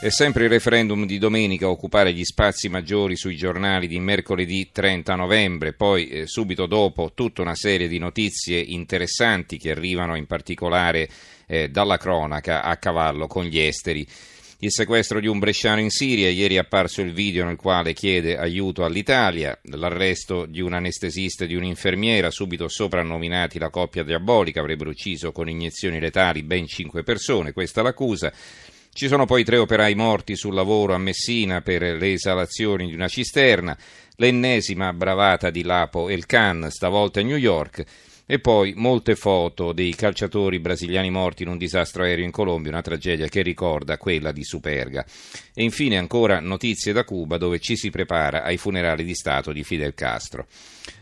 È sempre il referendum di domenica a occupare gli spazi maggiori sui giornali di mercoledì 30 novembre, poi eh, subito dopo tutta una serie di notizie interessanti che arrivano in particolare eh, dalla cronaca a cavallo con gli esteri. Il sequestro di un bresciano in Siria, ieri è apparso il video nel quale chiede aiuto all'Italia, l'arresto di un anestesista e di un'infermiera, subito soprannominati la coppia diabolica, avrebbero ucciso con iniezioni letali ben cinque persone, questa l'accusa. Ci sono poi tre operai morti sul lavoro a Messina per le esalazioni di una cisterna, l'ennesima bravata di Lapo El Khan, stavolta a New York, e poi molte foto dei calciatori brasiliani morti in un disastro aereo in Colombia, una tragedia che ricorda quella di Superga. E infine ancora notizie da Cuba dove ci si prepara ai funerali di Stato di Fidel Castro.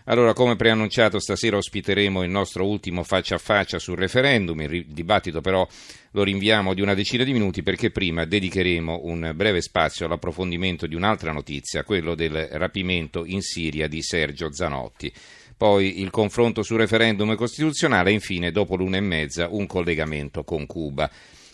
Allora, come preannunciato, stasera ospiteremo il nostro ultimo faccia a faccia sul referendum. Il dibattito però lo rinviamo di una decina di minuti perché prima dedicheremo un breve spazio all'approfondimento di un'altra notizia, quello del rapimento in Siria di Sergio Zanotti poi il confronto sul referendum costituzionale e infine, dopo l'una e mezza, un collegamento con Cuba.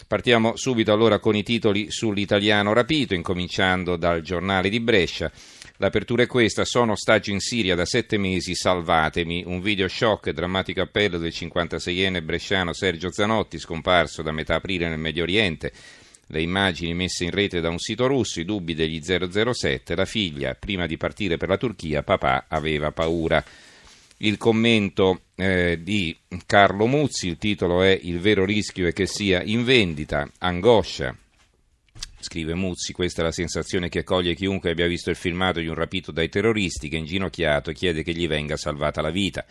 Partiamo subito allora con i titoli sull'italiano rapito, incominciando dal giornale di Brescia. L'apertura è questa, sono ostaggio in Siria da sette mesi, salvatemi. Un video shock, drammatico appello del 56enne bresciano Sergio Zanotti, scomparso da metà aprile nel Medio Oriente. Le immagini messe in rete da un sito russo, i dubbi degli 007, la figlia, prima di partire per la Turchia, papà aveva paura il commento eh, di Carlo Muzzi, il titolo è Il vero rischio è che sia in vendita, angoscia. Scrive Muzzi, questa è la sensazione che coglie chiunque abbia visto il filmato di un rapito dai terroristi che inginocchiato chiede che gli venga salvata la vita.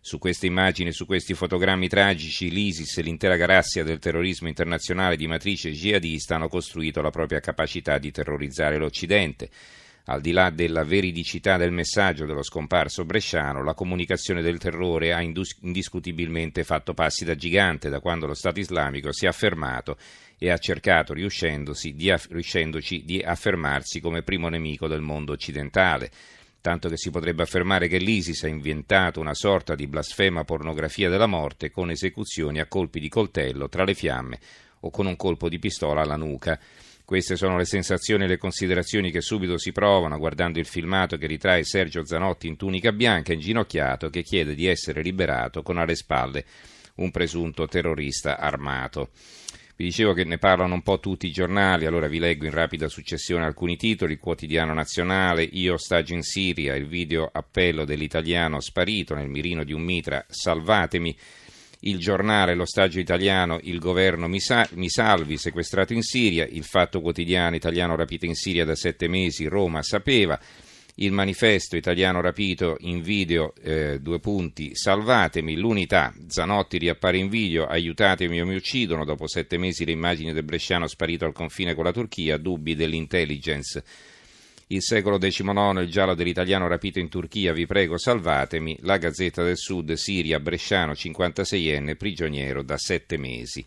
Su queste immagini su questi fotogrammi tragici, l'ISIS e l'intera galassia del terrorismo internazionale di matrice jihadista hanno costruito la propria capacità di terrorizzare l'Occidente. Al di là della veridicità del messaggio dello scomparso bresciano, la comunicazione del terrore ha indiscutibilmente fatto passi da gigante da quando lo Stato islamico si è affermato e ha cercato, riuscendoci di affermarsi come primo nemico del mondo occidentale tanto che si potrebbe affermare che l'ISIS ha inventato una sorta di blasfema pornografia della morte con esecuzioni a colpi di coltello tra le fiamme o con un colpo di pistola alla nuca. Queste sono le sensazioni e le considerazioni che subito si provano guardando il filmato che ritrae Sergio Zanotti in tunica bianca, inginocchiato, che chiede di essere liberato con alle spalle un presunto terrorista armato. Vi dicevo che ne parlano un po' tutti i giornali, allora vi leggo in rapida successione alcuni titoli. Quotidiano nazionale, Io ostaggio in Siria, il video appello dell'italiano sparito nel mirino di un mitra, salvatemi il giornale L'ostaggio italiano, il governo mi, sa- mi, salvi, sequestrato in Siria, il fatto quotidiano italiano rapito in Siria da sette mesi, Roma sapeva, il manifesto italiano rapito in video, eh, due punti, salvatemi, l'unità, Zanotti riappare in video, aiutatemi o mi uccidono, dopo sette mesi le immagini del bresciano sparito al confine con la Turchia, dubbi dell'intelligence. Il secolo XIX, il giallo dell'italiano rapito in Turchia, vi prego salvatemi, la Gazzetta del Sud, Siria, Bresciano, 56enne, prigioniero da sette mesi.